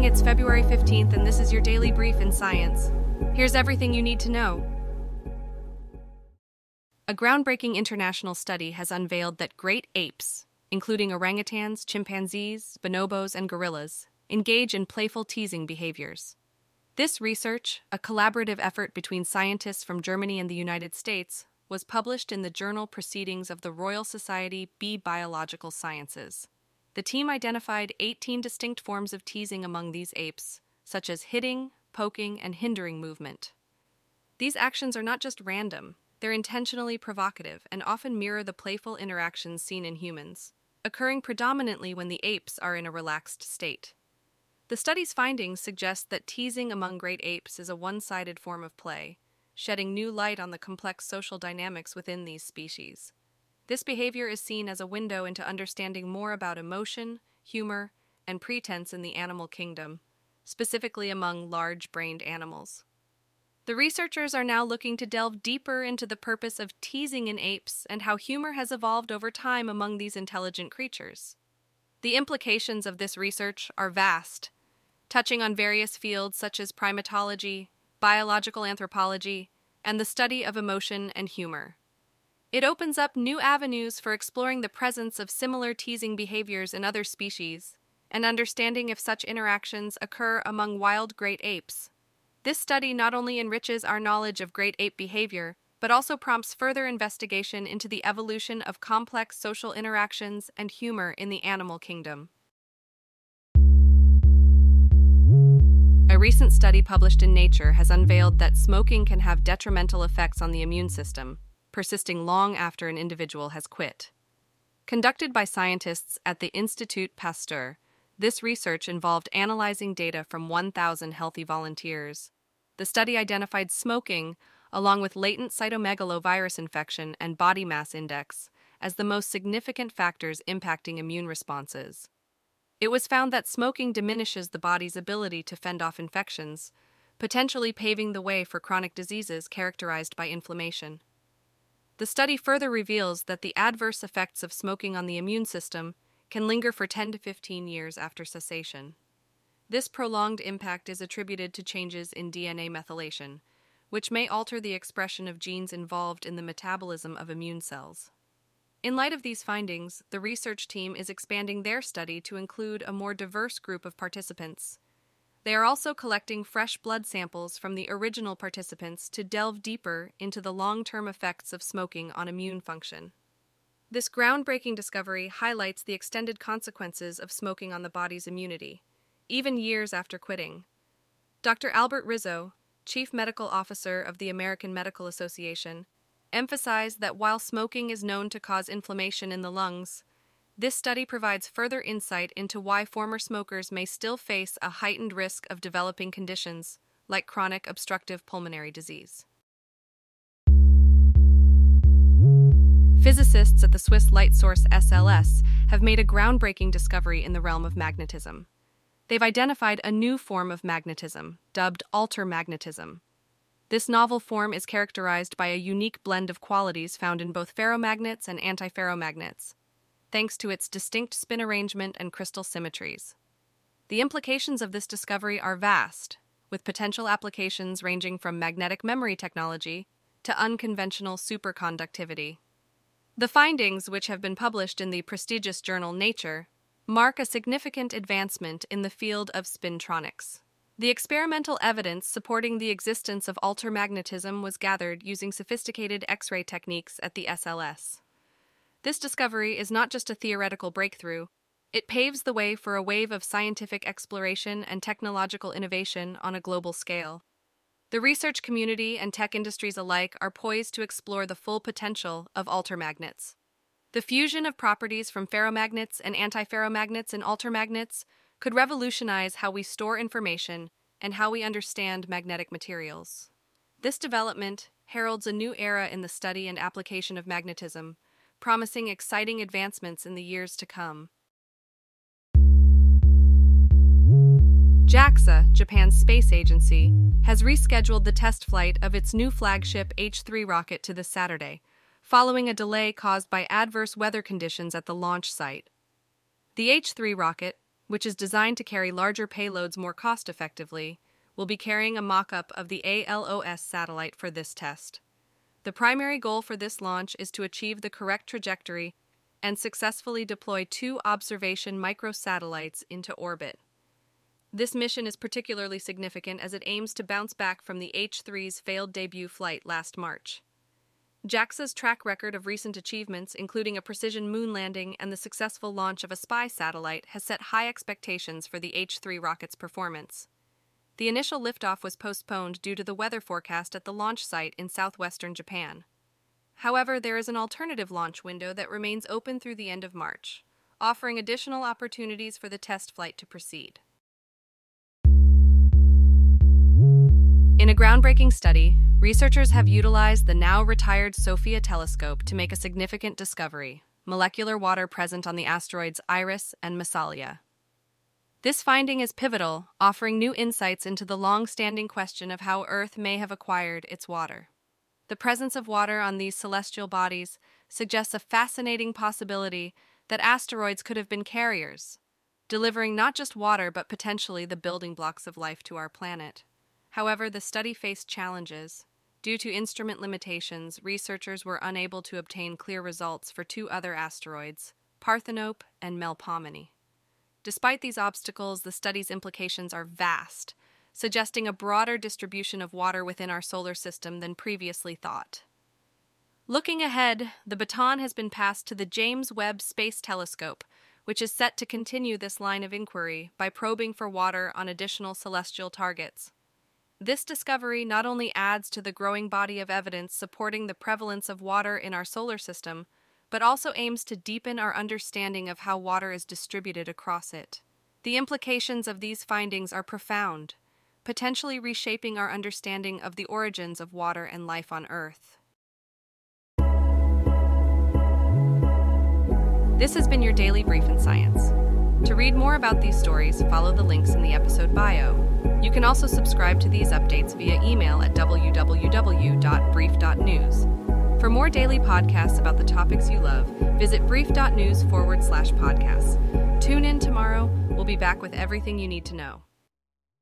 morning, it's February 15th, and this is your daily brief in science. Here's everything you need to know. A groundbreaking international study has unveiled that great apes, including orangutans, chimpanzees, bonobos, and gorillas, engage in playful teasing behaviors. This research, a collaborative effort between scientists from Germany and the United States, was published in the journal Proceedings of the Royal Society B Biological Sciences. The team identified 18 distinct forms of teasing among these apes, such as hitting, poking, and hindering movement. These actions are not just random, they're intentionally provocative and often mirror the playful interactions seen in humans, occurring predominantly when the apes are in a relaxed state. The study's findings suggest that teasing among great apes is a one sided form of play, shedding new light on the complex social dynamics within these species. This behavior is seen as a window into understanding more about emotion, humor, and pretense in the animal kingdom, specifically among large brained animals. The researchers are now looking to delve deeper into the purpose of teasing in apes and how humor has evolved over time among these intelligent creatures. The implications of this research are vast, touching on various fields such as primatology, biological anthropology, and the study of emotion and humor. It opens up new avenues for exploring the presence of similar teasing behaviors in other species and understanding if such interactions occur among wild great apes. This study not only enriches our knowledge of great ape behavior, but also prompts further investigation into the evolution of complex social interactions and humor in the animal kingdom. A recent study published in Nature has unveiled that smoking can have detrimental effects on the immune system persisting long after an individual has quit. Conducted by scientists at the Institut Pasteur, this research involved analyzing data from 1,000 healthy volunteers. The study identified smoking, along with latent cytomegalovirus infection and body mass index, as the most significant factors impacting immune responses. It was found that smoking diminishes the body's ability to fend off infections, potentially paving the way for chronic diseases characterized by inflammation. The study further reveals that the adverse effects of smoking on the immune system can linger for 10 to 15 years after cessation. This prolonged impact is attributed to changes in DNA methylation, which may alter the expression of genes involved in the metabolism of immune cells. In light of these findings, the research team is expanding their study to include a more diverse group of participants, they are also collecting fresh blood samples from the original participants to delve deeper into the long term effects of smoking on immune function. This groundbreaking discovery highlights the extended consequences of smoking on the body's immunity, even years after quitting. Dr. Albert Rizzo, Chief Medical Officer of the American Medical Association, emphasized that while smoking is known to cause inflammation in the lungs, this study provides further insight into why former smokers may still face a heightened risk of developing conditions like chronic obstructive pulmonary disease. Physicists at the Swiss light source SLS have made a groundbreaking discovery in the realm of magnetism. They've identified a new form of magnetism, dubbed altermagnetism. This novel form is characterized by a unique blend of qualities found in both ferromagnets and antiferromagnets thanks to its distinct spin arrangement and crystal symmetries. The implications of this discovery are vast, with potential applications ranging from magnetic memory technology to unconventional superconductivity. The findings, which have been published in the prestigious journal Nature, mark a significant advancement in the field of spintronics. The experimental evidence supporting the existence of altermagnetism was gathered using sophisticated X ray techniques at the SLS. This discovery is not just a theoretical breakthrough, it paves the way for a wave of scientific exploration and technological innovation on a global scale. The research community and tech industries alike are poised to explore the full potential of altermagnets. The fusion of properties from ferromagnets and antiferromagnets in altermagnets could revolutionize how we store information and how we understand magnetic materials. This development heralds a new era in the study and application of magnetism promising exciting advancements in the years to come. JAXA, Japan's space agency, has rescheduled the test flight of its new flagship H 3 rocket to this Saturday, following a delay caused by adverse weather conditions at the launch site. The H 3 rocket, which is designed to carry larger payloads more cost effectively, will be carrying a mock up of the ALOS satellite for this test. The primary goal for this launch is to achieve the correct trajectory and successfully deploy two observation microsatellites into orbit. This mission is particularly significant as it aims to bounce back from the H 3's failed debut flight last March. JAXA's track record of recent achievements, including a precision moon landing and the successful launch of a spy satellite, has set high expectations for the H 3 rocket's performance. The initial liftoff was postponed due to the weather forecast at the launch site in southwestern Japan. However, there is an alternative launch window that remains open through the end of March, offering additional opportunities for the test flight to proceed. In a groundbreaking study, researchers have utilized the now retired SOFIA telescope to make a significant discovery molecular water present on the asteroids Iris and Massalia. This finding is pivotal, offering new insights into the long standing question of how Earth may have acquired its water. The presence of water on these celestial bodies suggests a fascinating possibility that asteroids could have been carriers, delivering not just water but potentially the building blocks of life to our planet. However, the study faced challenges. Due to instrument limitations, researchers were unable to obtain clear results for two other asteroids, Parthenope and Melpomene. Despite these obstacles, the study's implications are vast, suggesting a broader distribution of water within our solar system than previously thought. Looking ahead, the baton has been passed to the James Webb Space Telescope, which is set to continue this line of inquiry by probing for water on additional celestial targets. This discovery not only adds to the growing body of evidence supporting the prevalence of water in our solar system, but also aims to deepen our understanding of how water is distributed across it. The implications of these findings are profound, potentially reshaping our understanding of the origins of water and life on Earth. This has been your daily brief in science. To read more about these stories, follow the links in the episode bio. You can also subscribe to these updates via email at www.brief.news. For more daily podcasts about the topics you love, visit brief.news forward slash podcasts. Tune in tomorrow. We'll be back with everything you need to know.